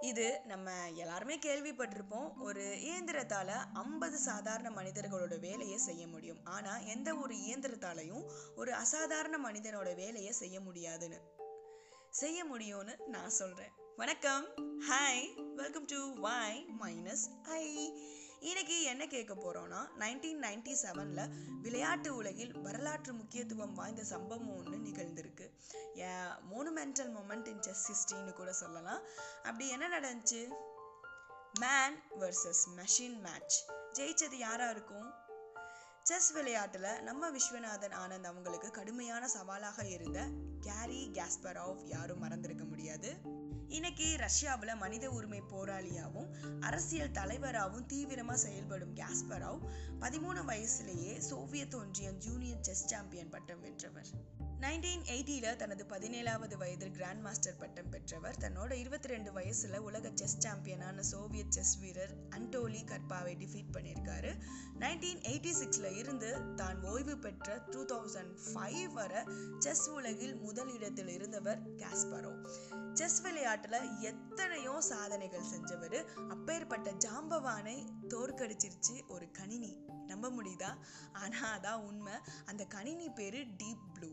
இது நம்ம எல்லாருமே கேள்விப்பட்டிருப்போம். ஒரு இயந்திரத்தால ஐம்பது சாதாரண மனிதர்களோட வேலையை செய்ய முடியும். ஆனா எந்த ஒரு இயந்திரத்தாலையும் ஒரு அசாதாரண மனிதனோட வேலையை செய்ய முடியாதுன்னு. செய்ய முடியும்னு நான் சொல்றேன். வணக்கம். Hi welcome to Y minus I இன்னைக்கு என்ன கேட்க போறோம்னா நைன்டீன் நைன்டி செவன்ல விளையாட்டு உலகில் வரலாற்று முக்கியத்துவம் வாய்ந்த சம்பவம் ஒன்று நிகழ்ந்திருக்கு. ஏ மொமெண்ட் இன் செஸ் ஹிஸ்ட்ரின்னு கூட சொல்லலாம். அப்படி என்ன நடந்துச்சு? மேன் வர்சஸ் மெஷின் மேட்ச் ஜெயிச்சது யாராக இருக்கும்? செஸ் விளையாட்டுல நம்ம விஸ்வநாதன் ஆனந்த் அவங்களுக்கு கடுமையான சவாலாக இருந்த கேரி கேஸ்பரோவ் யாரும் மறந்திருக்க முடியாது. இன்னைக்கு ரஷ்யாவில் மனித உரிமை போராளியாகவும் அரசியல் தலைவராகவும் தீவிரமாக செயல்படும் கேஸ்பரோவ் பதிமூணு வயசுலேயே சோவியத் ஒன்றியம் ஜூனியர் செஸ் சாம்பியன் பட்டம் வென்றவர். நைன்டீன் எயிட்டியில் தனது பதினேழாவது வயதில் கிராண்ட் மாஸ்டர் பட்டம் பெற்றவர். தன்னோட இருபத்தி ரெண்டு வயசுல உலக செஸ் சாம்பியனான சோவியத் செஸ் வீரர் அன்டோலி கர்பாவை டிஃபீட் பண்ணியிருக்காரு. நைன்டீன் எயிட்டி சிக்ஸ்ல இருந்து தான் ஓய்வு பெற்ற டூ தௌசண்ட் ஃபைவ் வரை செஸ் உலகில் முதல் இடத்தில் இருந்தவர் காஸ்பரோ செஸ் விளையாட்டுல எத்தனையோ சாதனைகள் செஞ்சவர். அப்பேற்பட்ட ஜாம்பவானை தோற்கடிச்சிருச்சு ஒரு கணினி. நம்ப முடியுதா? ஆனா அதான் உண்மை. அந்த கணினி பேரு டீப் ப்ளூ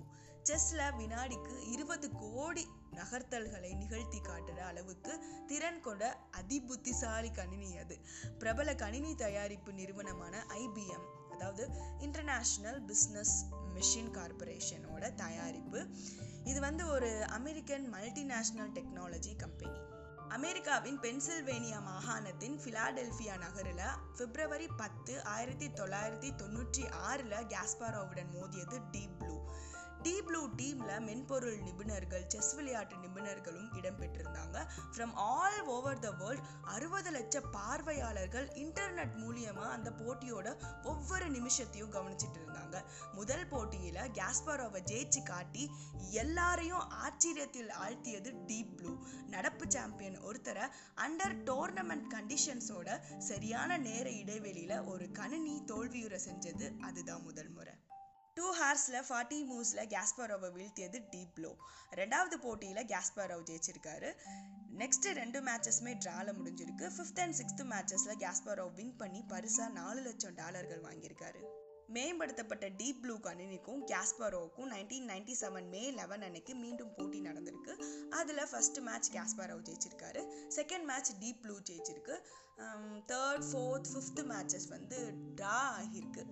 செஸ்ல வினாடிக்கு இருபது கோடி நகர்த்தல்களை நிகழ்த்தி காட்டுற அளவுக்கு திறன் கொண்ட அதிபுத்திசாலி கணினி அது. பிரபல கணினி தயாரிப்பு நிறுவனமான ஐபிஎம் அதாவது இன்டர்நேஷ்னல் பிஸ்னஸ் மிஷின் கார்பரேஷனோட தயாரிப்பு. இது வந்து ஒரு அமெரிக்கன் மல்டிநேஷ்னல் டெக்னாலஜி கம்பெனி அமெரிக்காவின் பென்சில்வேனியா மாகாணத்தின் பிலாடெல்பியா நகரில் பிப்ரவரி பத்து ஆயிரத்தி தொள்ளாயிரத்தி தொண்ணூற்றி ஆறில் கேஸ்பாரோவுடன் மோதியது டீப் ப்ளூ டீ ப்ளூ டீமில் மென்பொருள் நிபுணர்கள் செஸ் விளையாட்டு நிபுணர்களும் இடம்பெற்றிருந்தாங்க. From all over the world அறுபது லட்ச பார்வையாளர்கள் இன்டர்நெட் மூலியமாக அந்த போட்டியோட ஒவ்வொரு நிமிஷத்தையும் கவனிச்சிட்டு இருந்தாங்க. முதல் போட்டியில் கேஸ்பரோவை ஜெயிச்சு காட்டி எல்லாரையும் ஆச்சரியத்தில் ஆழ்த்தியது டீப் ப்ளூ. நடப்பு சாம்பியன் ஒருத்தரை அண்டர் டோர்னமெண்ட் கண்டிஷன்ஸோட சரியான நேர இடைவெளியில் ஒரு கணினி தோல்வியுற செஞ்சது அதுதான் முதல் முறை. டூ ஹார்ஸில் ஃபார்ட்டி மூவ்ஸில் கேஸ்பரோவை வீழ்த்தியது டீப் ப்ளோ ரெண்டாவது போட்டியில் கேஸ்பரோவ் ஜெயிச்சிருக்காரு. நெக்ஸ்ட்டு ரெண்டு மேட்சஸுமே ட்ரால முடிஞ்சிருக்கு. ஃபிஃப்த் அண்ட் சிக்ஸ்த் மேட்சஸில் கேஸ்பரோவ் வின் பண்ணி பரிசாக நாலு லட்சம் டாலர்கள் வாங்கியிருக்காரு. மேம்படுத்தப்பட்ட டீப் ப்ளூ கணினிக்கும் கேஸ்பரோவுக்கும் nineteen ninety seven May eleven அன்னைக்கு மீண்டும் போட்டி நடந்திருக்கு. அதில் ஃபர்ஸ்ட் மேட்ச் கேஸ்பரோவ் ஜெயிச்சிருக்காரு. செகண்ட் மேட்ச் டீப் ப்ளூ ஜெயிச்சிருக்கு. தேர்ட் ஃபோர்த் ஃபிஃப்த்து மேட்சஸ் வந்து ட்ரா ஆகியிருக்கு.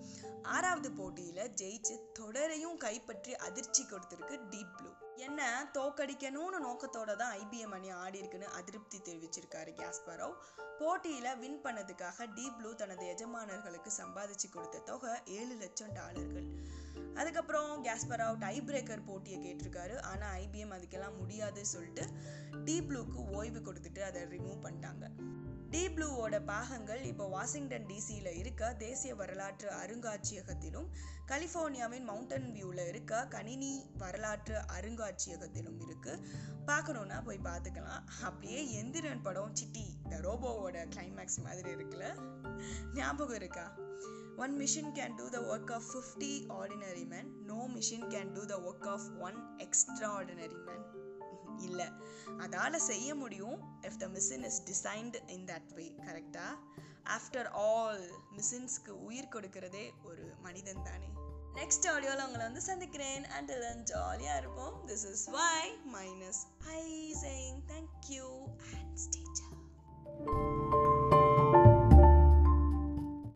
ஆறாவது போட்டியில் ஜெயிச்சு தொடரையும் கைப்பற்றி அதிர்ச்சி கொடுத்துருக்கு டீப் ப்ளூ என்ன தோக்கடிக்கணும்னு நோக்கத்தோட தான் ஐபிஎம் அணி ஆடி இருக்குன்னு அதிருப்தி தெரிவிச்சிருக்காரு கேஸ்பரவ் போட்டியில் வின் பண்ணதுக்காக டீப் ப்ளூ தனது எஜமானர்களுக்கு சம்பாதிச்சு கொடுத்த தொகை ஏழு லட்சம் டாலர்கள். அதுக்கப்புறம் கேஸ்பராவ் டை பிரேக்கர் போட்டியை கேட்டிருக்காரு. ஆனால் ஐபிஎம் அதுக்கெல்லாம் முடியாது சொல்லிட்டு டீப் ப்ளூக்கு ஓய்வு கொடுத்துட்டு அதை ரிமூவ் பண்ணிட்டாங்க. டி ப்ளூவோட பாகங்கள் இப்போ வாஷிங்டன் டிசியில் இருக்க தேசிய வரலாற்று அருங்காட்சியகத்திலும் கலிஃபோர்னியாவின் மவுண்டன் வியூவில் இருக்க கணினி வரலாற்று அருங்காட்சியகத்திலும் இருக்குது பார்க்கணுன்னா போய் பார்த்துக்கலாம். அப்படியே எந்திரன் படம் சிட்டி த ரோபோவோட கிளைமேக்ஸ் மாதிரி இருக்குல்ல? ஞாபகம் இருக்கா? One machine can do the work of fifty ordinary man no machine can do the work of one extra ordinary man இல்லை. அதால் செய்ய முடியும் if the machine is designed in that way கரெக்டாக after all மிஷின்ஸ்க்கு உயிர் கொடுக்கறதே ஒரு மனிதன் தானே. நெக்ஸ்ட் ஆடியோவில் உங்களை வந்து சந்திக்கிறேன். அண்ட் எல்லாம் ஜாலியாக இருப்போம். This is Y minus I saying thank you and stature